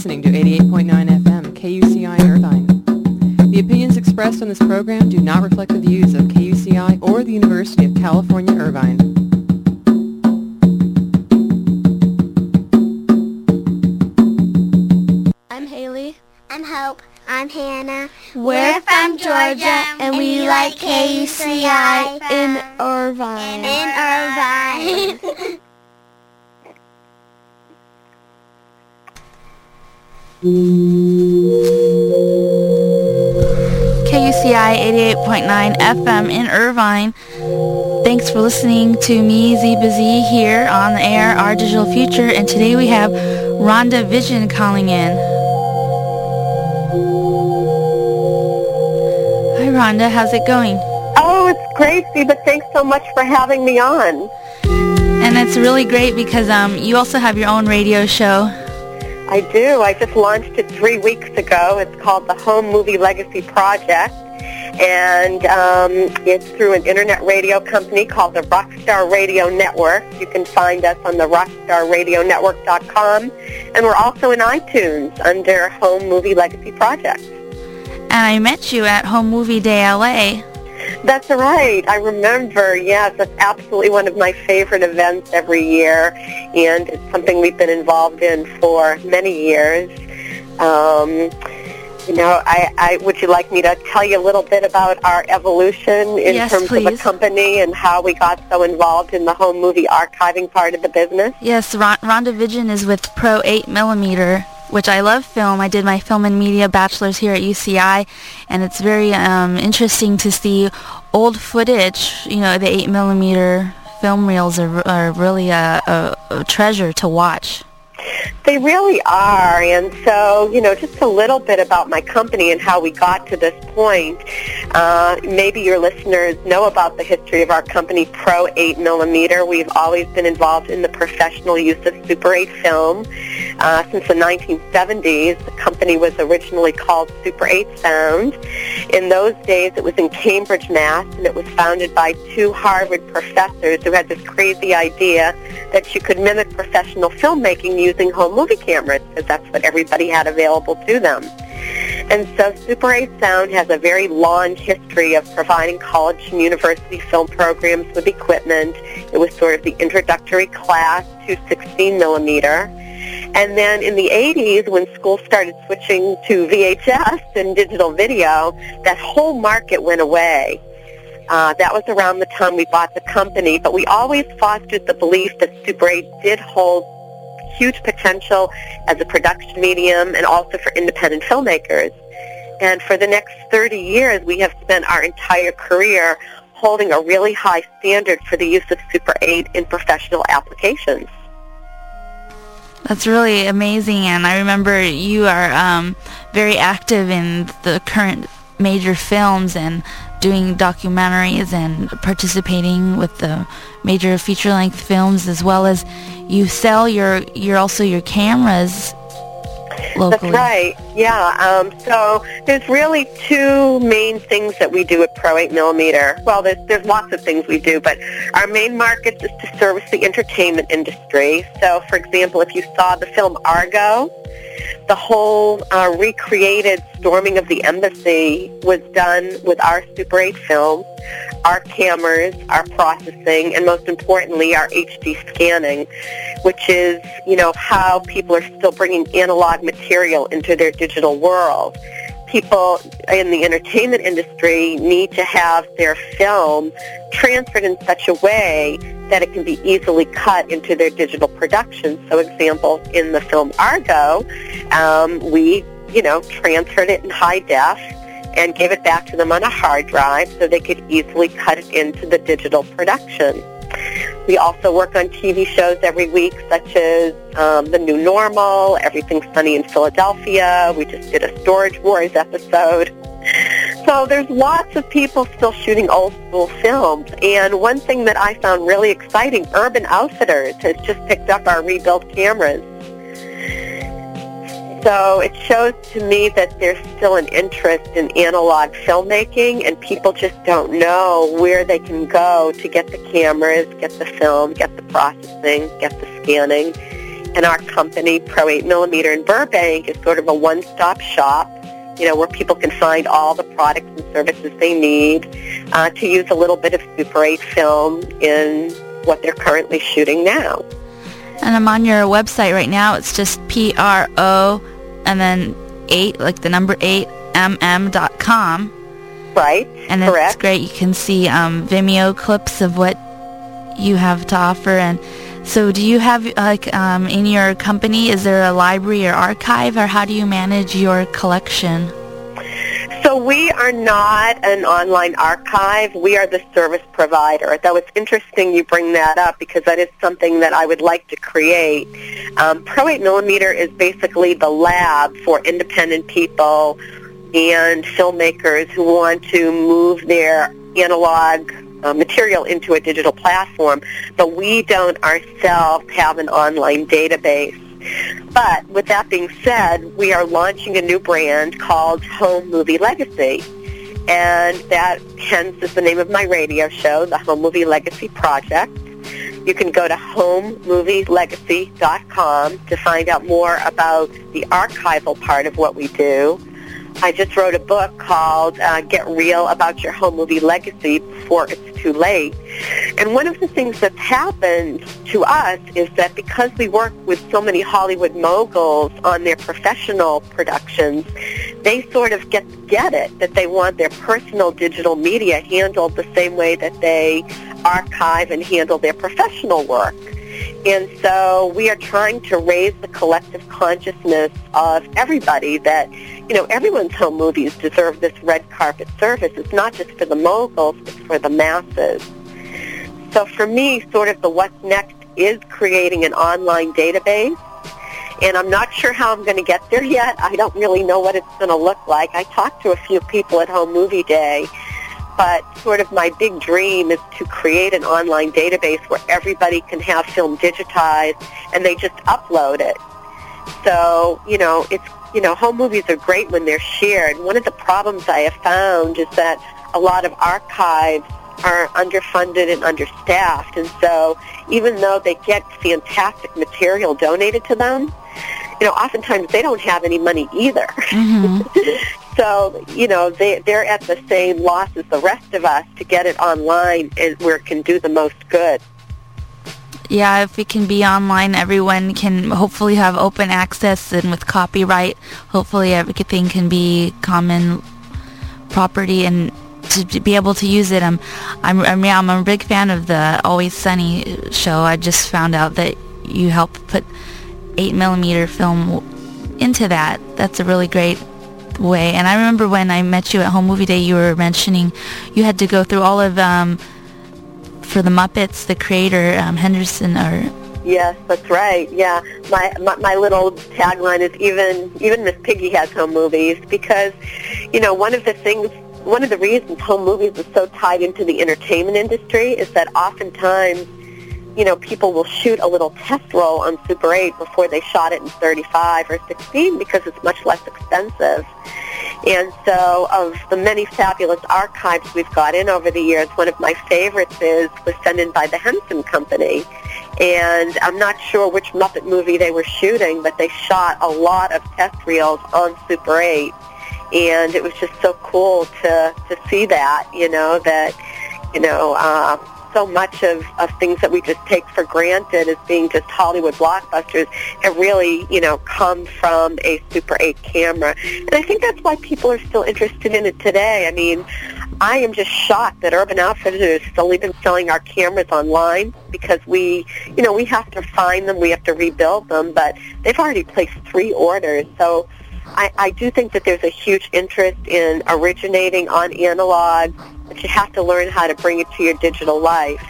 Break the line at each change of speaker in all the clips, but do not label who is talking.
listening to 88.9 FM KUCI Irvine. The opinions expressed on this program do not reflect the views of KUCI or the University of California Irvine.
I'm Haley.
I'm Hope. I'm Hannah.
We're from Georgia, and we like KUCI in Irvine.
In Irvine.
KUCI 88.9 FM in Irvine. Thanks for listening to me, Ziba Z, here on the air, Our Digital Future, and today we have Rhonda Vigeant calling in. Hi Rhonda, how's it going?
Oh, it's great, Ziba. Thanks so much for having me on.
And it's really great because um, you also have your own radio show.
I do. I just launched it three weeks ago. It's called the Home Movie Legacy Project. And um, it's through an internet radio company called the Rockstar Radio Network. You can find us on the rockstarradionetwork.com. And we're also in iTunes under Home Movie Legacy Project.
And I met you at Home Movie Day LA.
That's right. I remember. Yes, that's absolutely one of my favorite events every year, and it's something we've been involved in for many years. Um, you know, I, I would you like me to tell you a little bit about our evolution in
Yes,
terms of the company and how we got so involved in the home movie archiving part of the business?
Yes, Ron- Rhonda Vigeant is with Pro 8 millimeter, which I love film. I did my film and media bachelor's here at UCI, and it's very um, interesting to see old footage. You know, the 8 millimeter film reels are, are really a, a, a treasure to watch.
They really are. And so, you know, just a little bit about my company and how we got to this point. Uh, maybe your listeners know about the history of our company, Pro 8 Millimeter. We've always been involved in the professional use of Super 8 film. Uh, since the 1970s, the company was originally called Super 8 Sound. In those days, it was in Cambridge, Mass., and it was founded by two Harvard professors who had this crazy idea that you could mimic professional filmmaking using home movie cameras, because that's what everybody had available to them. And so Super 8 Sound has a very long history of providing college and university film programs with equipment. It was sort of the introductory class to 16 millimeter. And then in the 80s, when schools started switching to VHS and digital video, that whole market went away. Uh, that was around the time we bought the company, but we always fostered the belief that Super 8 did hold huge potential as a production medium and also for independent filmmakers. And for the next 30 years, we have spent our entire career holding a really high standard for the use of Super 8 in professional applications.
That's really amazing, and I remember you are um, very active in the current major films and doing documentaries and participating with the major feature-length films, as well as you sell your your also your cameras locally.
That's right. Yeah. Um, so there's really two main things that we do at Pro 8 millimeter. Well, there's there's lots of things we do, but our main market is to service the entertainment industry. So, for example, if you saw the film Argo, the whole uh, recreated storming of the embassy was done with our Super 8 film, our cameras, our processing, and most importantly, our HD scanning, which is, you know, how people are still bringing analog material into their digital world. People in the entertainment industry need to have their film transferred in such a way that it can be easily cut into their digital production. So, example, in the film Argo, um, we, you know, transferred it in high def and gave it back to them on a hard drive so they could easily cut it into the digital production. We also work on TV shows every week, such as um, The New Normal, Everything Sunny in Philadelphia. We just did a Storage Wars episode. So there's lots of people still shooting old school films. And one thing that I found really exciting, Urban Outfitters has just picked up our rebuilt cameras. So it shows to me that there's still an interest in analog filmmaking and people just don't know where they can go to get the cameras, get the film, get the processing, get the scanning. And our company, Pro 8 Millimeter in Burbank, is sort of a one-stop shop, you know, where people can find all the products and services they need uh, to use a little bit of Super 8 film in what they're currently shooting now.
And I'm on your website right now. It's just P-R-O and then 8, like the number 8, mm.com.
Right,
And
correct.
it's great. You can see um, Vimeo clips of what you have to offer. And so do you have, like, um, in your company, is there a library or archive, or how do you manage your collection?
So we are not an online archive. We are the service provider. Though it's interesting you bring that up because that is something that I would like to create. Um, Pro 8 Millimeter is basically the lab for independent people and filmmakers who want to move their analog uh, material into a digital platform, but we don't ourselves have an online database. But with that being said, we are launching a new brand called Home Movie Legacy. And that hence is the name of my radio show, the Home Movie Legacy Project. You can go to homemovielegacy.com to find out more about the archival part of what we do. I just wrote a book called uh, Get Real About Your Home Movie Legacy Before It's Too Late. And one of the things that's happened to us is that because we work with so many Hollywood moguls on their professional productions, they sort of get get it that they want their personal digital media handled the same way that they archive and handle their professional work. And so we are trying to raise the collective consciousness of everybody that, you know, everyone's home movies deserve this red carpet service. It's not just for the moguls, it's for the masses. So for me, sort of the what's next is creating an online database. And I'm not sure how I'm going to get there yet. I don't really know what it's going to look like. I talked to a few people at Home Movie Day but sort of my big dream is to create an online database where everybody can have film digitized and they just upload it. So, you know, it's, you know, home movies are great when they're shared. One of the problems I have found is that a lot of archives are underfunded and understaffed. And so even though they get fantastic material donated to them, you know, oftentimes they don't have any money either. Mm-hmm. so, you know, they, they're at the same loss as the rest of us to get it online and where it can do the most good.
Yeah, if it can be online, everyone can hopefully have open access and with copyright, hopefully everything can be common property and to, to be able to use it. I'm, I'm, I'm, yeah, I'm a big fan of the Always Sunny show. I just found out that you help put 8 millimeter film into that. That's a really great way. And I remember when I met you at Home Movie Day, you were mentioning you had to go through all of um, for the Muppets, the creator um, Henderson or
Yes, that's right. Yeah, my, my my little tagline is even even Miss Piggy has home movies because, you know, one of the things, one of the reasons home movies is so tied into the entertainment industry is that oftentimes, you know, people will shoot a little test roll on Super 8 before they shot it in 35 or 16 because it's much less expensive. And so of the many fabulous archives we've got in over the years, one of my favorites is was sent in by the Henson Company. And I'm not sure which Muppet movie they were shooting, but they shot a lot of test reels on Super 8. And it was just so cool to, to see that, you know, that, you know, uh, so much of, of things that we just take for granted as being just Hollywood blockbusters have really, you know, come from a Super 8 camera. And I think that's why people are still interested in it today. I mean, I am just shocked that Urban Outfitters has only been selling our cameras online because we, you know, we have to find them, we have to rebuild them, but they've already placed three orders. So I, I do think that there's a huge interest in originating on analog, but you have to learn how to bring it to your digital life.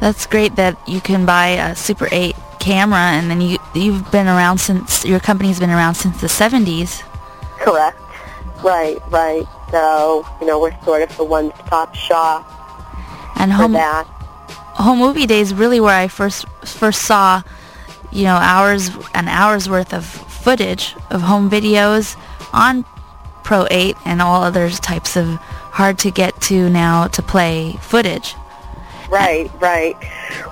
That's great that you can buy a Super 8 camera and then you you've been around since your company's been around since the 70s.
Correct. Right, right. So, you know, we're sort of the one-stop shop
And
for
home
that.
home movie day is really where I first first saw, you know, hours and hours worth of footage of home videos on Pro 8 and all other types of hard to get to now to play footage.
right, right.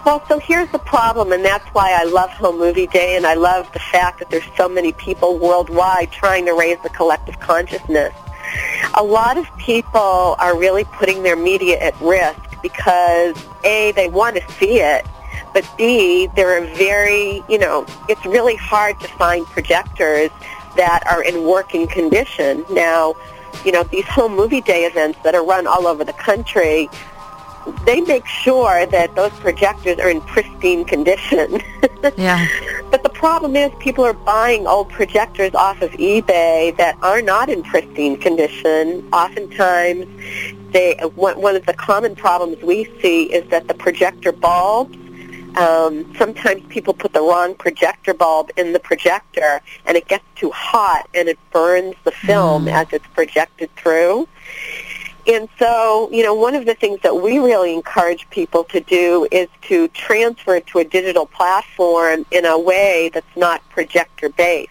Well, so here's the problem, and that's why I love Home Movie Day, and I love the fact that there's so many people worldwide trying to raise the collective consciousness. A lot of people are really putting their media at risk because A, they want to see it, but B, there are very, you know, it's really hard to find projectors that are in working condition. Now, you know, these home movie day events that are run all over the country, they make sure that those projectors are in pristine condition.
yeah.
But the problem is people are buying old projectors off of eBay that are not in pristine condition. Oftentimes, they one of the common problems we see is that the projector bulbs um, sometimes people put the wrong projector bulb in the projector and it gets too hot and it burns the film mm. as it's projected through. And so, you know, one of the things that we really encourage people to do is to transfer it to a digital platform in a way that's not projector-based.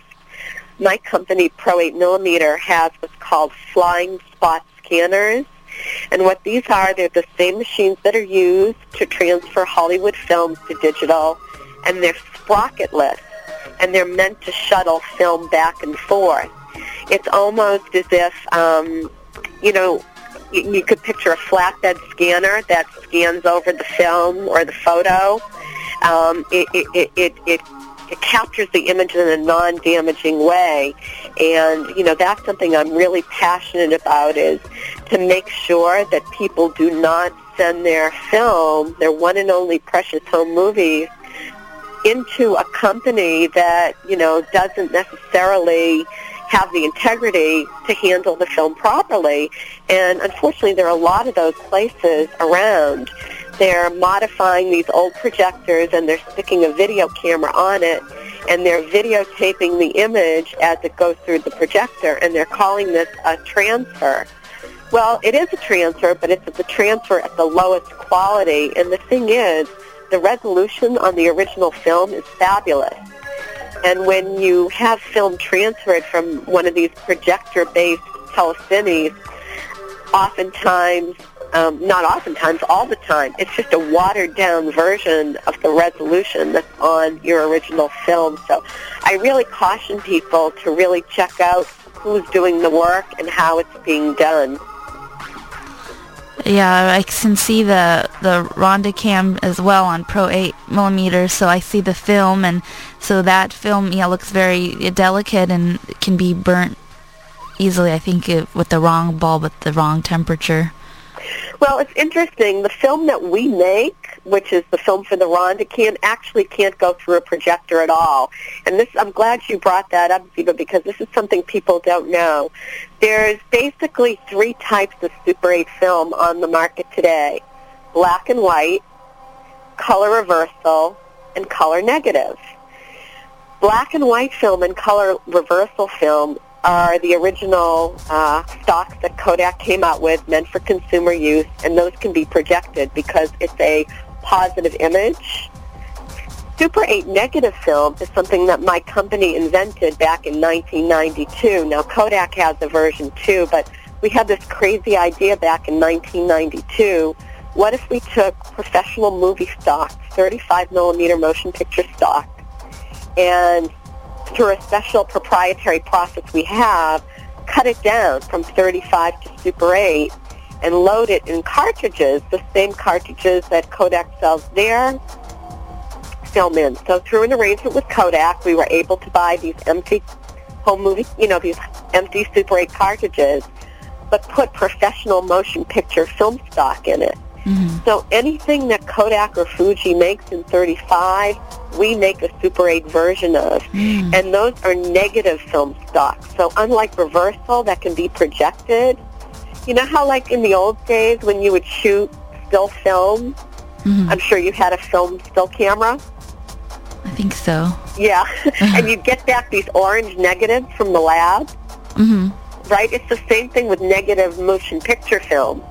My company, Pro 8 Millimeter, has what's called flying spot scanners. And what these are, they're the same machines that are used to transfer Hollywood films to digital, and they're sprocketless, and they're meant to shuttle film back and forth. It's almost as if, um, you know, you, you could picture a flatbed scanner that scans over the film or the photo. Um, it, it, it, it, it captures the image in a non-damaging way. And, you know, that's something I'm really passionate about is to make sure that people do not send their film, their one and only precious home movies, into a company that, you know, doesn't necessarily have the integrity to handle the film properly. And unfortunately, there are a lot of those places around. They're modifying these old projectors and they're sticking a video camera on it and they're videotaping the image as it goes through the projector and they're calling this a transfer. Well, it is a transfer, but it's a transfer at the lowest quality. And the thing is, the resolution on the original film is fabulous. And when you have film transferred from one of these projector-based telecines, oftentimes, um, not oftentimes, all the time, it's just a watered-down version of the resolution that's on your original film. So I really caution people to really check out who's doing the work and how it's being done.
Yeah, I can see the the Rhonda Cam as well on Pro 8 millimeters, so I see the film, and so that film yeah looks very delicate and can be burnt easily. I think it, with the wrong bulb at the wrong temperature.
Well, it's interesting. The film that we make, which is the film for the Rhonda Cam, actually can't go through a projector at all. And this, I'm glad you brought that up, Ziva, because this is something people don't know. There's basically three types of Super 8 film on the market today. Black and white, color reversal, and color negative. Black and white film and color reversal film are the original uh, stocks that Kodak came out with meant for consumer use, and those can be projected because it's a positive image. Super 8 negative film is something that my company invented back in 1992. Now Kodak has a version too, but we had this crazy idea back in 1992. What if we took professional movie stock, 35 millimeter motion picture stock, and through a special proprietary process we have, cut it down from 35 to Super 8 and load it in cartridges, the same cartridges that Kodak sells their film in. So through an arrangement with Kodak, we were able to buy these empty home movie, you know, these empty Super 8 cartridges, but put professional motion picture film stock in it. Mm-hmm. So anything that Kodak or Fuji makes in 35, we make a Super 8 version of. Mm. And those are negative film stock. So unlike reversal that can be projected, you know how like in the old days when you would shoot still film, mm-hmm. I'm sure you had a film still camera.
I think so.
Yeah. and you'd get back these orange negatives from the lab. Mm-hmm. Right? It's the same thing with negative motion picture film.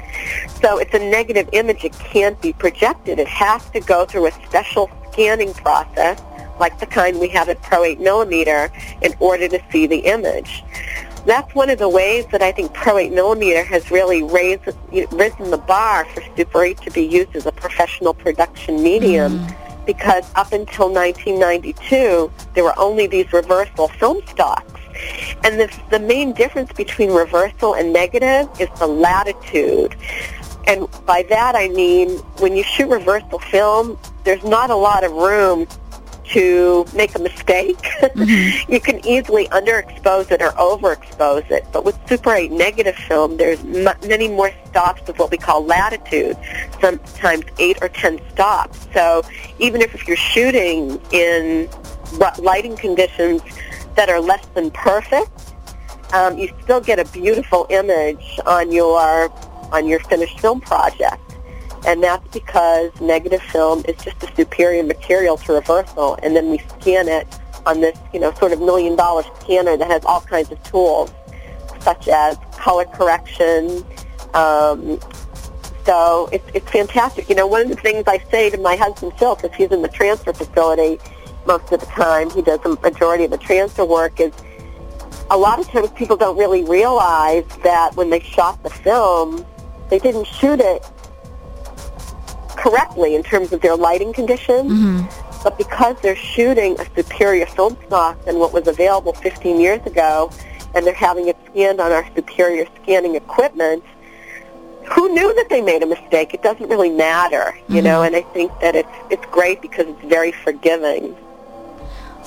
So it's a negative image. It can't be projected. It has to go through a special scanning process, like the kind we have at Pro 8 millimeter, in order to see the image. that's one of the ways that I think Pro 8 millimeter has really raised, risen the bar for Super 8 to be used as a professional production medium. Mm. Because up until 1992, there were only these reversal film stocks. And the, the main difference between reversal and negative is the latitude. And by that I mean when you shoot reversal film, there's not a lot of room to make a mistake. Mm-hmm. you can easily underexpose it or overexpose it. But with Super 8 negative film, there's m- many more stops of what we call latitude, sometimes 8 or 10 stops. So even if you're shooting in lighting conditions that are less than perfect, um, you still get a beautiful image on your on your finished film project. And that's because negative film is just a superior material to reversal. And then we scan it on this, you know, sort of million dollar scanner that has all kinds of tools, such as color correction. Um, so it's, it's fantastic. You know, one of the things I say to my husband Phil, because he's in the transfer facility most of the time, he does the majority of the transfer work, is a lot of times people don't really realize that when they shot the film, they didn't shoot it correctly in terms of their lighting conditions. Mm-hmm. But because they're shooting a superior film stock than what was available 15 years ago, and they're having it scanned on our superior scanning equipment, who knew that they made a mistake? It doesn't really matter, you mm-hmm. know. And I think that it's it's great because it's very forgiving.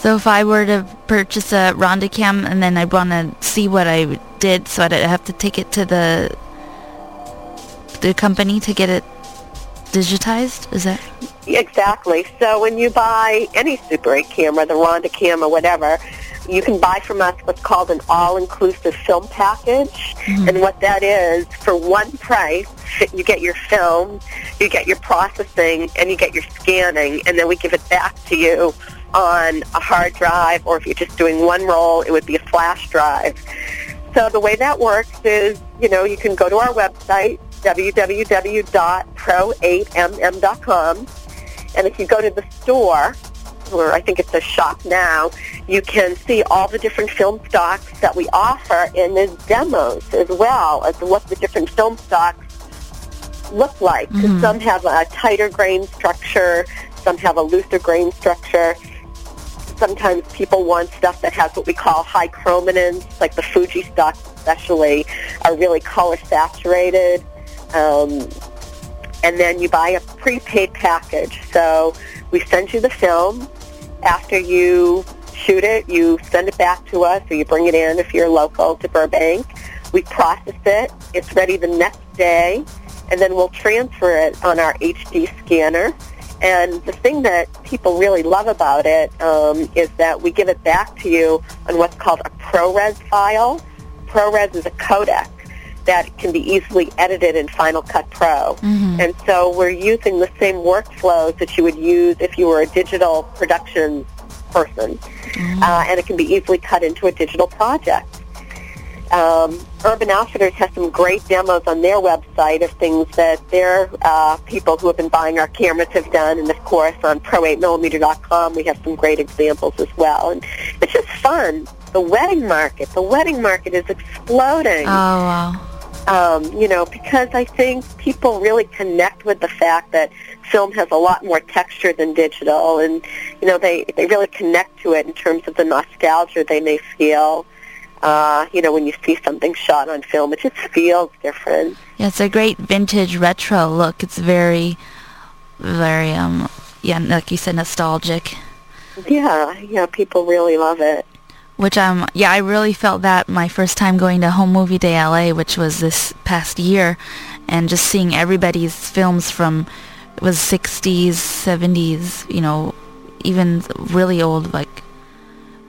So if I were to purchase a Rhonda Cam and then I want to see what I did, so I'd have to take it to the the company to get it digitized? Is that
exactly? So when you buy any Super 8 camera, the Rhonda or whatever, you can buy from us what's called an all-inclusive film package. Mm-hmm. And what that is, for one price, you get your film, you get your processing, and you get your scanning, and then we give it back to you on a hard drive, or if you're just doing one roll, it would be a flash drive. So the way that works is, you know, you can go to our website, www.pro8mm.com. And if you go to the store, or I think it's a shop now, you can see all the different film stocks that we offer, and there's demos as well as what the different film stocks look like. Mm-hmm. Some have a tighter grain structure, some have a looser grain structure. Sometimes people want stuff that has what we call high chrominance, like the Fuji stocks especially, are really color saturated. Um, and then you buy a prepaid package. So we send you the film. After you shoot it, you send it back to us, or you bring it in if you're local to Burbank. We process it. It's ready the next day, and then we'll transfer it on our HD scanner. And the thing that people really love about it um, is that we give it back to you on what's called a ProRes file. ProRes is a codec that can be easily edited in Final Cut Pro. Mm-hmm. And so we're using the same workflows that you would use if you were a digital production person. Mm-hmm. Uh, and it can be easily cut into a digital project. Um, Urban Outfitters has some great demos on their website of things that their uh, people who have been buying our cameras have done. And of course, on pro8millimeter.com, we have some great examples as well. And it's just fun. The wedding market, the wedding market is exploding.
Oh, wow
um, you know, because I think people really connect with the fact that film has a lot more texture than digital, and you know, they they really connect to it in terms of the nostalgia they may feel. Uh, you know, when you see something shot on film, it just feels different.
Yeah, it's a great vintage retro look. It's very, very, um, yeah, like you said, nostalgic.
Yeah, yeah, people really love it
which um yeah I really felt that my first time going to Home Movie Day LA, which was this past year, and just seeing everybody's films from it was 60s, 70s, you know, even really old like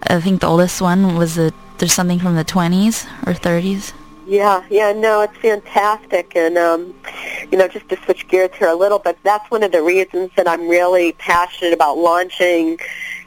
I think the oldest one was the there's something from the 20s or 30s.
Yeah, yeah, no, it's fantastic, and um, you know, just to switch gears here a little bit, that's one of the reasons that I'm really passionate about launching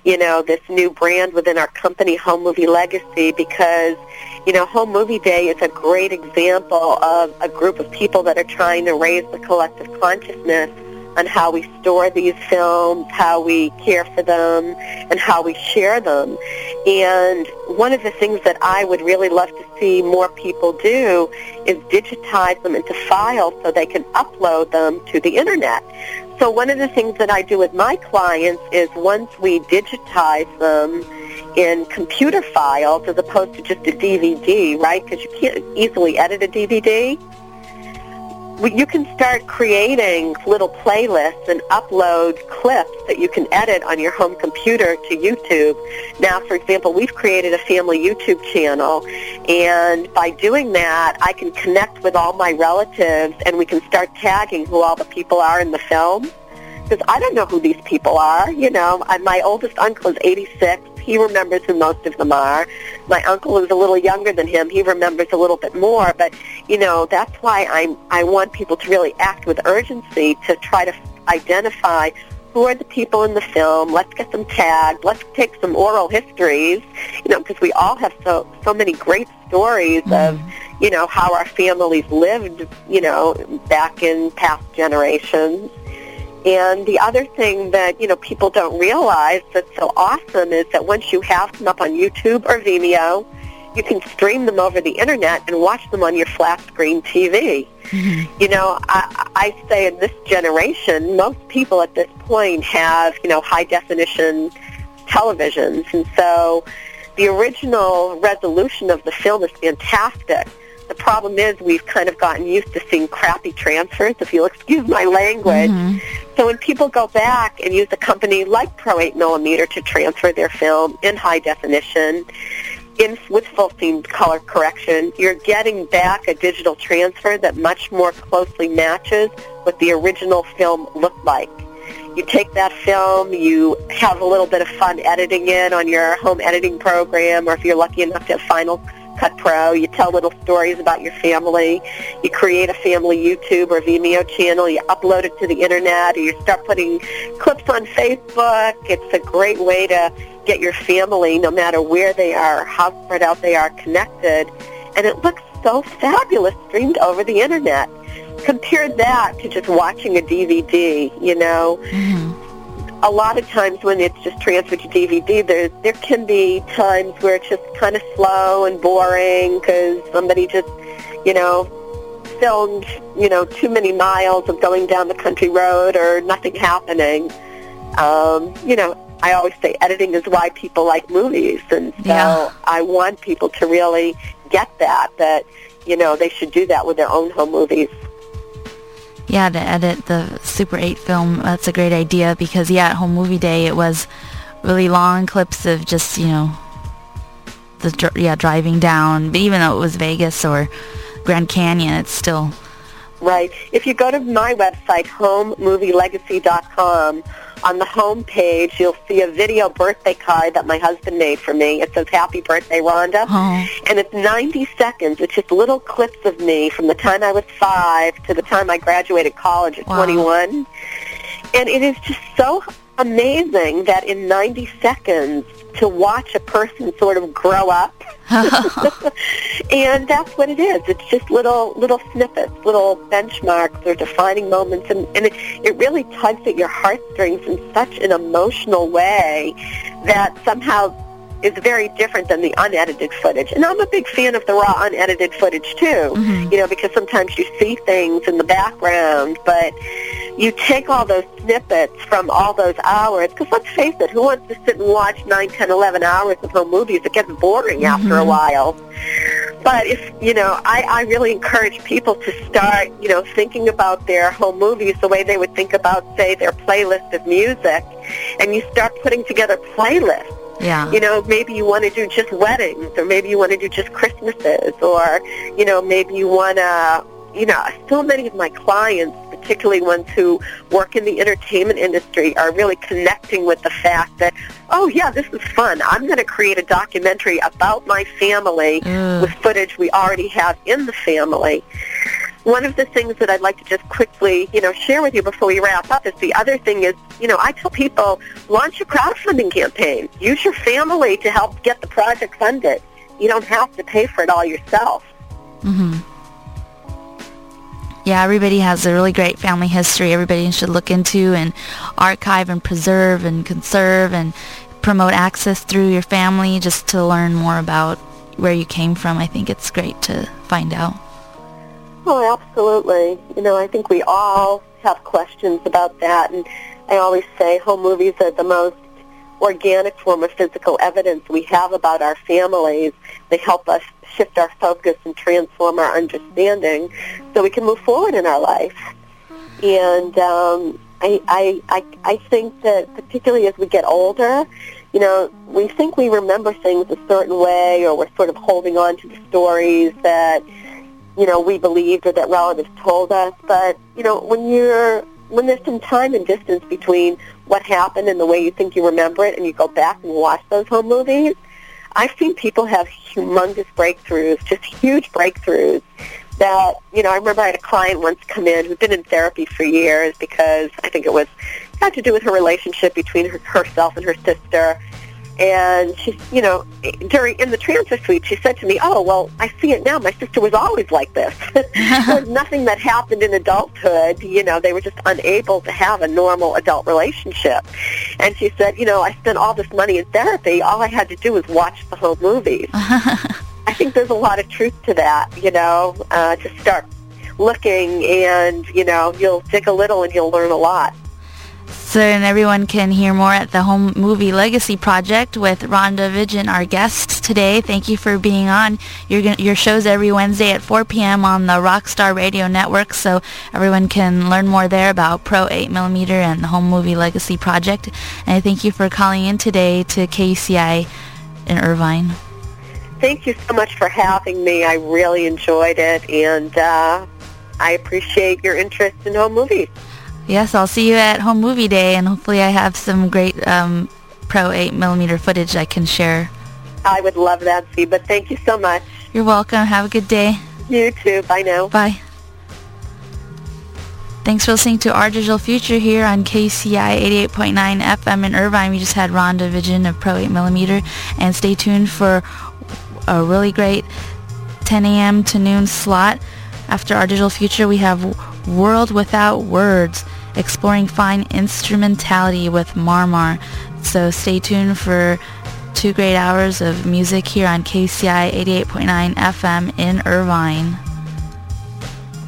you know, this new brand within our company, Home Movie Legacy, because, you know, Home Movie Day is a great example of a group of people that are trying to raise the collective consciousness on how we store these films, how we care for them, and how we share them. And one of the things that I would really love to see more people do is digitize them into files so they can upload them to the internet. So one of the things that I do with my clients is once we digitize them in computer files as opposed to just a DVD, right? Because you can't easily edit a DVD you can start creating little playlists and upload clips that you can edit on your home computer to YouTube. Now, for example, we've created a family YouTube channel, and by doing that, I can connect with all my relatives, and we can start tagging who all the people are in the film. Because I don't know who these people are. You know, my oldest uncle is 86 he remembers who most of them are. My uncle is a little younger than him. He remembers a little bit more. But, you know, that's why I'm, I want people to really act with urgency to try to identify who are the people in the film. Let's get them tagged. Let's take some oral histories, you know, because we all have so, so many great stories mm. of, you know, how our families lived, you know, back in past generations. And the other thing that, you know, people don't realize that's so awesome is that once you have them up on YouTube or Vimeo, you can stream them over the internet and watch them on your flat screen TV. Mm-hmm. You know, I, I say in this generation, most people at this point have, you know, high definition televisions. And so the original resolution of the film is fantastic. The problem is we've kind of gotten used to seeing crappy transfers, if you'll excuse my language. Mm-hmm. So when people go back and use a company like Pro 8 millimeter to transfer their film in high definition, in with full scene color correction, you're getting back a digital transfer that much more closely matches what the original film looked like. You take that film, you have a little bit of fun editing it on your home editing program, or if you're lucky enough to have Final Cut Pro. You tell little stories about your family. You create a family YouTube or Vimeo channel. You upload it to the internet, or you start putting clips on Facebook. It's a great way to get your family, no matter where they are, how spread out they are, connected. And it looks so fabulous streamed over the internet. Compare that to just watching a DVD, you know. Mm-hmm a lot of times when it's just transferred to DVD, there there can be times where it's just kind of slow and boring because somebody just, you know, filmed, you know, too many miles of going down the country road or nothing happening. Um, you know, I always say editing is why people like movies, and so yeah. I want people to really get that that you know they should do that with their own home movies
yeah, to edit the Super 8 film, that's a great idea because, yeah, at Home Movie Day, it was really long clips of just, you know, the, yeah, driving down. But even though it was Vegas or Grand Canyon, it's still...
Right. If you go to my website, homemovielegacy.com, on the home page, you'll see a video birthday card that my husband made for me. It says, Happy Birthday, Rhonda. Oh. And it's 90 seconds. It's just little clips of me from the time I was five to the time I graduated college at wow. 21. And it is just so amazing that in 90 seconds to watch a person sort of grow up and that's what it is. It's just little little snippets, little benchmarks or defining moments, and, and it, it really tugs at your heartstrings in such an emotional way that somehow is very different than the unedited footage. And I'm a big fan of the raw unedited footage too, mm-hmm. you know, because sometimes you see things in the background, but you take all those snippets from all those hours, because let's face it, who wants to sit and watch 9, 10, 11 hours of home movies? It gets boring mm-hmm. after a while. But if, you know, I, I really encourage people to start, you know, thinking about their home movies the way they would think about, say, their playlist of music, and you start putting together playlists.
Yeah.
You know, maybe you want to do just weddings, or maybe you want to do just Christmases, or, you know, maybe you want to, you know, so many of my clients particularly ones who work in the entertainment industry, are really connecting with the fact that, oh yeah, this is fun. I'm going to create a documentary about my family mm. with footage we already have in the family. One of the things that I'd like to just quickly, you know, share with you before we wrap up is the other thing is, you know, I tell people, launch a crowdfunding campaign. Use your family to help get the project funded. You don't have to pay for it all yourself.
Mm-hmm yeah, everybody has a really great family history. Everybody should look into and archive and preserve and conserve and promote access through your family just to learn more about where you came from. I think it's great to find out.
Oh, absolutely. You know, I think we all have questions about that, and I always say home movies are the most organic form of physical evidence we have about our families. They help us shift our focus and transform our understanding so we can move forward in our life. And um, I, I, I, I think that particularly as we get older, you know, we think we remember things a certain way or we're sort of holding on to the stories that, you know, we believed or that relatives told us. But, you know, when you're, when there's some time and distance between what happened and the way you think you remember it and you go back and watch those home movies, I've seen people have humongous breakthroughs, just huge breakthroughs that, you know, I remember I had a client once come in who'd been in therapy for years because I think it was had to do with her relationship between her, herself and her sister. And she, you know, during in the transfer suite, she said to me, "Oh, well, I see it now. My sister was always like this. there was nothing that happened in adulthood. You know, they were just unable to have a normal adult relationship." And she said, "You know, I spent all this money in therapy. All I had to do was watch the home movies." I think there's a lot of truth to that. You know, uh, to start looking, and you know, you'll dig a little and you'll learn a lot.
So, and everyone can hear more at the Home Movie Legacy Project with Rhonda Vigeant, our guest today. Thank you for being on. Your, your show's every Wednesday at 4 p.m. on the Rockstar Radio Network, so everyone can learn more there about Pro 8mm and the Home Movie Legacy Project. And I thank you for calling in today to KUCI in Irvine.
Thank you so much for having me. I really enjoyed it, and uh, I appreciate your interest in home movies.
Yes, I'll see you at Home Movie Day, and hopefully I have some great um, Pro 8 millimeter footage I can share.
I would love that, See, but thank you so much.
You're welcome. Have a good day.
You too. Bye now.
Bye. Thanks for listening to Our Digital Future here on KUCI 88.9 FM in Irvine. We just had Rhonda Vigeant of Pro 8 millimeter, and stay tuned for a really great 10 a.m. to noon slot. After Our Digital Future, we have World Without Words, exploring fine instrumentality with Marmar. So stay tuned for two great hours of music here on KUCI 88.9 FM in Irvine.